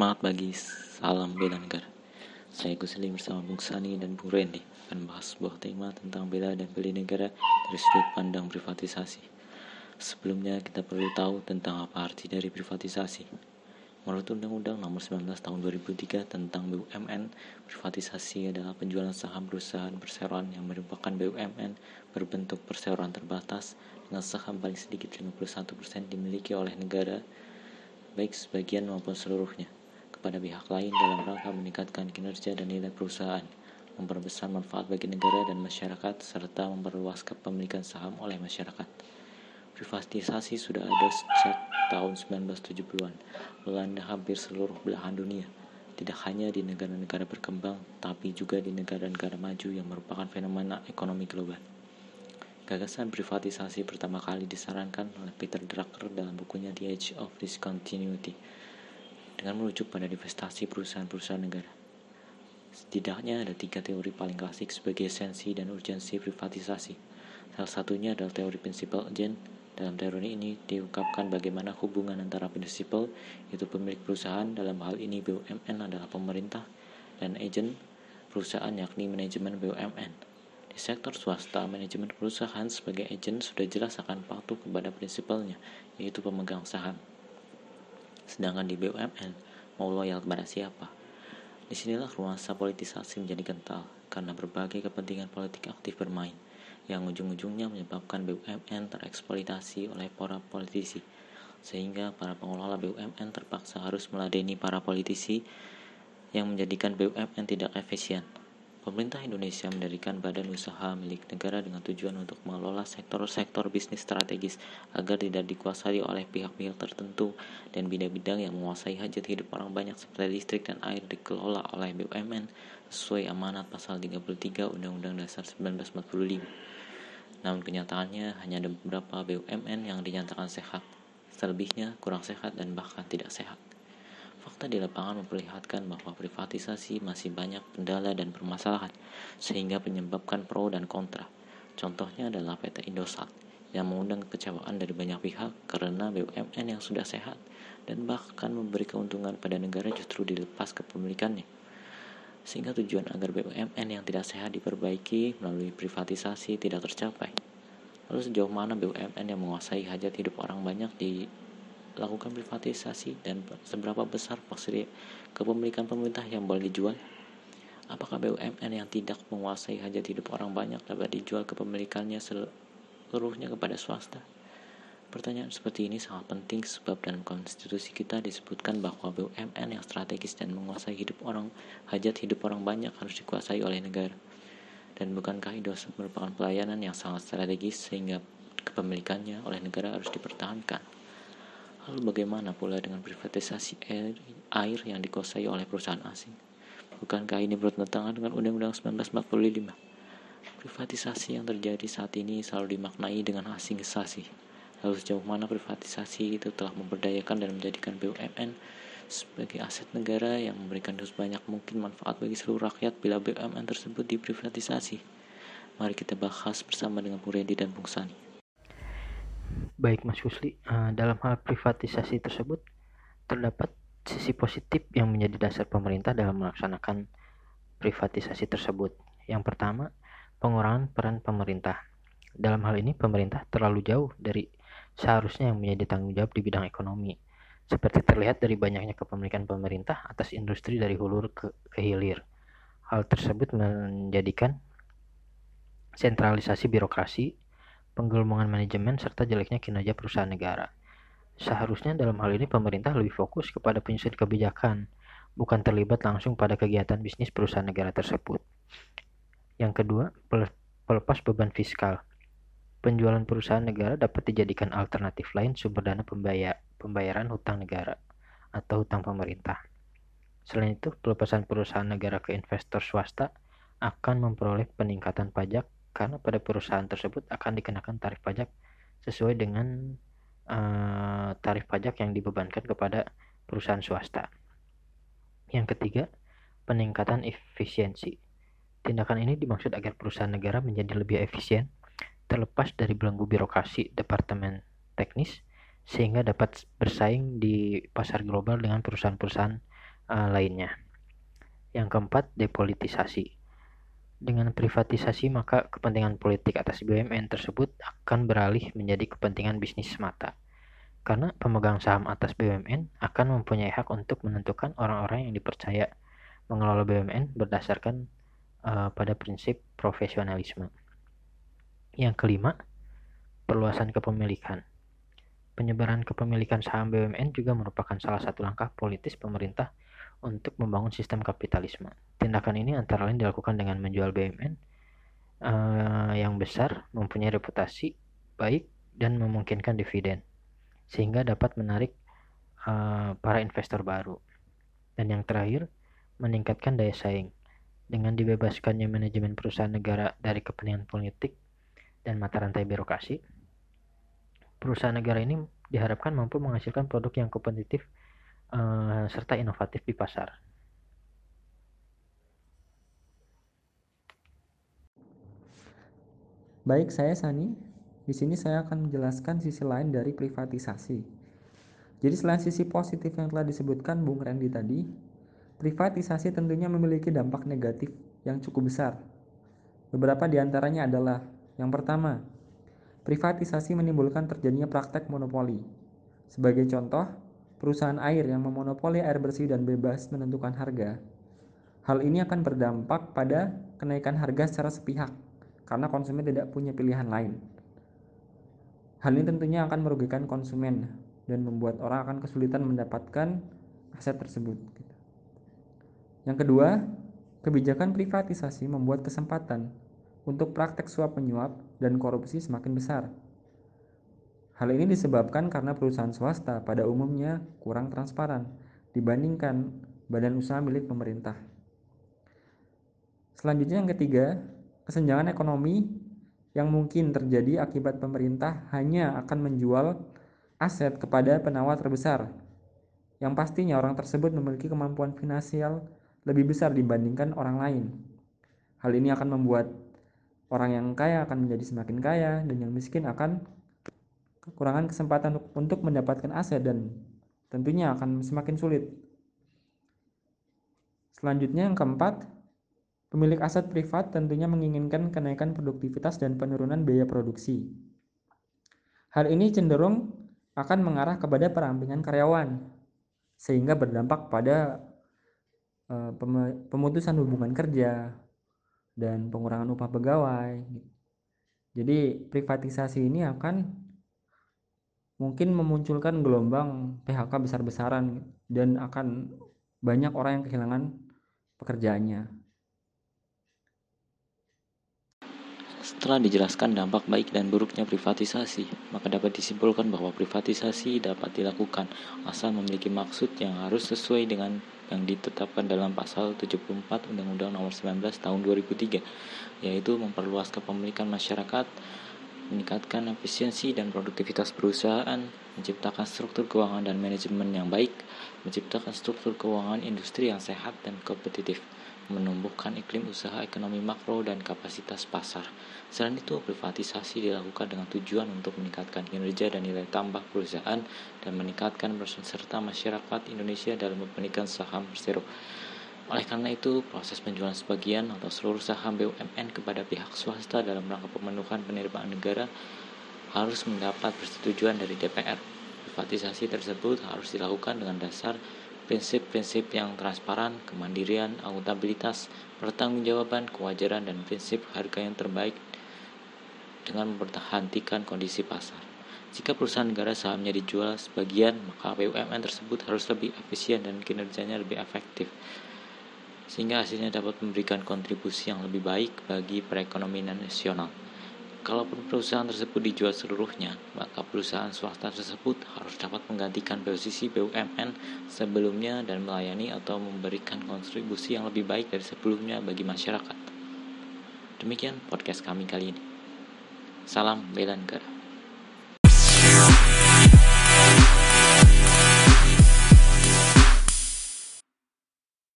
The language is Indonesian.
Semangat bagi salam bela negara. Saya Gus Lim bersama Bung Sani dan Bung Randy akan membahas sebuah tema tentang bela dan beli negara dari sudut pandang privatisasi. Sebelumnya kita perlu tahu tentang apa arti dari privatisasi. Menurut Undang-Undang Nomor 19 Tahun 2003 tentang BUMN, privatisasi adalah penjualan saham perusahaan perseroan yang merupakan BUMN berbentuk perseroan terbatas dengan saham paling sedikit 51% dimiliki oleh negara baik sebagian maupun seluruhnya kepada pihak lain dalam rangka meningkatkan kinerja dan nilai perusahaan, memperbesar manfaat bagi negara dan masyarakat, serta memperluas kepemilikan saham oleh masyarakat. Privatisasi sudah ada sejak tahun 1970-an, melanda hampir seluruh belahan dunia, tidak hanya di negara-negara berkembang, tapi juga di negara-negara maju yang merupakan fenomena ekonomi global. Gagasan privatisasi pertama kali disarankan oleh Peter Drucker dalam bukunya The Age of Discontinuity dengan merujuk pada divestasi perusahaan-perusahaan negara. Setidaknya ada tiga teori paling klasik sebagai esensi dan urgensi privatisasi. Salah satunya adalah teori prinsipal agent. Dalam teori ini diungkapkan bagaimana hubungan antara prinsipal, yaitu pemilik perusahaan, dalam hal ini BUMN adalah pemerintah, dan agent perusahaan yakni manajemen BUMN. Di sektor swasta, manajemen perusahaan sebagai agent sudah jelas akan patuh kepada prinsipalnya, yaitu pemegang saham. Sedangkan di BUMN, mau loyal kepada siapa? Di sinilah ruasa politisasi menjadi kental, karena berbagai kepentingan politik aktif bermain, yang ujung-ujungnya menyebabkan BUMN tereksploitasi oleh para politisi, sehingga para pengelola BUMN terpaksa harus meladeni para politisi yang menjadikan BUMN tidak efisien. Pemerintah Indonesia mendirikan badan usaha milik negara dengan tujuan untuk mengelola sektor-sektor bisnis strategis agar tidak dikuasai oleh pihak-pihak tertentu dan bidang-bidang yang menguasai hajat hidup orang banyak seperti listrik dan air dikelola oleh BUMN sesuai amanat pasal 33 Undang-Undang Dasar 1945. Namun kenyataannya hanya ada beberapa BUMN yang dinyatakan sehat, selebihnya kurang sehat dan bahkan tidak sehat. Fakta di lapangan memperlihatkan bahwa privatisasi masih banyak kendala dan permasalahan, sehingga menyebabkan pro dan kontra. Contohnya adalah PT Indosat, yang mengundang kekecewaan dari banyak pihak karena BUMN yang sudah sehat dan bahkan memberi keuntungan pada negara justru dilepas kepemilikannya. Sehingga tujuan agar BUMN yang tidak sehat diperbaiki melalui privatisasi tidak tercapai. Lalu sejauh mana BUMN yang menguasai hajat hidup orang banyak di lakukan privatisasi dan seberapa besar porsi kepemilikan pemerintah yang boleh dijual? Apakah BUMN yang tidak menguasai hajat hidup orang banyak dapat dijual kepemilikannya seluruhnya kepada swasta? Pertanyaan seperti ini sangat penting sebab dalam konstitusi kita disebutkan bahwa BUMN yang strategis dan menguasai hidup orang, hajat hidup orang banyak harus dikuasai oleh negara. Dan bukankah Indosat merupakan pelayanan yang sangat strategis sehingga kepemilikannya oleh negara harus dipertahankan? Lalu bagaimana pula dengan privatisasi air, air yang dikuasai oleh perusahaan asing? Bukankah ini bertentangan dengan Undang-Undang 1945? Privatisasi yang terjadi saat ini selalu dimaknai dengan asingisasi. Lalu sejauh mana privatisasi itu telah memberdayakan dan menjadikan BUMN sebagai aset negara yang memberikan sebanyak mungkin manfaat bagi seluruh rakyat bila BUMN tersebut diprivatisasi? Mari kita bahas bersama dengan Bung Redi dan Bung Sani. Baik Mas Husli, uh, dalam hal privatisasi tersebut terdapat sisi positif yang menjadi dasar pemerintah dalam melaksanakan privatisasi tersebut. Yang pertama, pengurangan peran pemerintah. Dalam hal ini pemerintah terlalu jauh dari seharusnya yang menjadi tanggung jawab di bidang ekonomi. Seperti terlihat dari banyaknya kepemilikan pemerintah atas industri dari hulu ke, ke hilir. Hal tersebut menjadikan sentralisasi birokrasi penggelembungan manajemen, serta jeleknya kinerja perusahaan negara. Seharusnya dalam hal ini pemerintah lebih fokus kepada penyusun kebijakan, bukan terlibat langsung pada kegiatan bisnis perusahaan negara tersebut. Yang kedua, pelepas beban fiskal. Penjualan perusahaan negara dapat dijadikan alternatif lain sumber dana pembayar, pembayaran hutang negara atau hutang pemerintah. Selain itu, pelepasan perusahaan negara ke investor swasta akan memperoleh peningkatan pajak karena pada perusahaan tersebut akan dikenakan tarif pajak sesuai dengan uh, tarif pajak yang dibebankan kepada perusahaan swasta. Yang ketiga, peningkatan efisiensi. Tindakan ini dimaksud agar perusahaan negara menjadi lebih efisien, terlepas dari belenggu birokrasi departemen teknis, sehingga dapat bersaing di pasar global dengan perusahaan-perusahaan uh, lainnya. Yang keempat, depolitisasi. Dengan privatisasi, maka kepentingan politik atas BUMN tersebut akan beralih menjadi kepentingan bisnis semata. Karena pemegang saham atas BUMN akan mempunyai hak untuk menentukan orang-orang yang dipercaya mengelola BUMN berdasarkan uh, pada prinsip profesionalisme. Yang kelima, perluasan kepemilikan. Penyebaran kepemilikan saham BUMN juga merupakan salah satu langkah politis pemerintah untuk membangun sistem kapitalisme. Tindakan ini antara lain dilakukan dengan menjual BUMN uh, eh, yang besar, mempunyai reputasi baik, dan memungkinkan dividen, sehingga dapat menarik uh, para investor baru. Dan yang terakhir, meningkatkan daya saing. Dengan dibebaskannya manajemen perusahaan negara dari kepentingan politik dan mata rantai birokrasi, perusahaan negara ini diharapkan mampu menghasilkan produk yang kompetitif uh, serta inovatif di pasar. Baik, saya Sani. Di sini saya akan menjelaskan sisi lain dari privatisasi. Jadi selain sisi positif yang telah disebutkan Bung Randy tadi, privatisasi tentunya memiliki dampak negatif yang cukup besar. Beberapa di antaranya adalah yang pertama, privatisasi menimbulkan terjadinya praktek monopoli. Sebagai contoh, perusahaan air yang memonopoli air bersih dan bebas menentukan harga. Hal ini akan berdampak pada kenaikan harga secara sepihak karena konsumen tidak punya pilihan lain. Hal ini tentunya akan merugikan konsumen dan membuat orang akan kesulitan mendapatkan aset tersebut. Yang kedua, kebijakan privatisasi membuat kesempatan untuk praktek suap menyuap dan korupsi semakin besar. Hal ini disebabkan karena perusahaan swasta pada umumnya kurang transparan dibandingkan badan usaha milik pemerintah. Selanjutnya yang ketiga, kesenjangan ekonomi yang mungkin terjadi akibat pemerintah hanya akan menjual aset kepada penawar terbesar. Yang pastinya orang tersebut memiliki kemampuan finansial lebih besar dibandingkan orang lain. Hal ini akan membuat orang yang kaya akan menjadi semakin kaya dan yang miskin akan kekurangan kesempatan untuk mendapatkan aset dan tentunya akan semakin sulit. Selanjutnya yang keempat, pemilik aset privat tentunya menginginkan kenaikan produktivitas dan penurunan biaya produksi. Hal ini cenderung akan mengarah kepada perampingan karyawan, sehingga berdampak pada uh, pemutusan hubungan kerja dan pengurangan upah pegawai. Jadi privatisasi ini akan mungkin memunculkan gelombang PHK besar-besaran dan akan banyak orang yang kehilangan pekerjaannya. Setelah dijelaskan dampak baik dan buruknya privatisasi, maka dapat disimpulkan bahwa privatisasi dapat dilakukan asal memiliki maksud yang harus sesuai dengan yang ditetapkan dalam pasal 74 Undang-Undang Nomor 19 Tahun 2003, yaitu memperluas kepemilikan masyarakat meningkatkan efisiensi dan produktivitas perusahaan, menciptakan struktur keuangan dan manajemen yang baik, menciptakan struktur keuangan industri yang sehat dan kompetitif, menumbuhkan iklim usaha ekonomi makro dan kapasitas pasar. Selain itu, privatisasi dilakukan dengan tujuan untuk meningkatkan kinerja dan nilai tambah perusahaan dan meningkatkan peran serta masyarakat Indonesia dalam mempernikan saham bersero. Oleh karena itu, proses penjualan sebagian atau seluruh saham BUMN kepada pihak swasta dalam rangka pemenuhan penerimaan negara harus mendapat persetujuan dari DPR. Privatisasi tersebut harus dilakukan dengan dasar prinsip-prinsip yang transparan, kemandirian, akuntabilitas, pertanggungjawaban, kewajaran, dan prinsip harga yang terbaik dengan mempertahankan kondisi pasar. Jika perusahaan negara sahamnya dijual sebagian, maka BUMN tersebut harus lebih efisien dan kinerjanya lebih efektif sehingga hasilnya dapat memberikan kontribusi yang lebih baik bagi perekonomian nasional. Kalaupun perusahaan tersebut dijual seluruhnya, maka perusahaan swasta tersebut harus dapat menggantikan posisi BUMN sebelumnya dan melayani atau memberikan kontribusi yang lebih baik dari sebelumnya bagi masyarakat. Demikian podcast kami kali ini. Salam bela.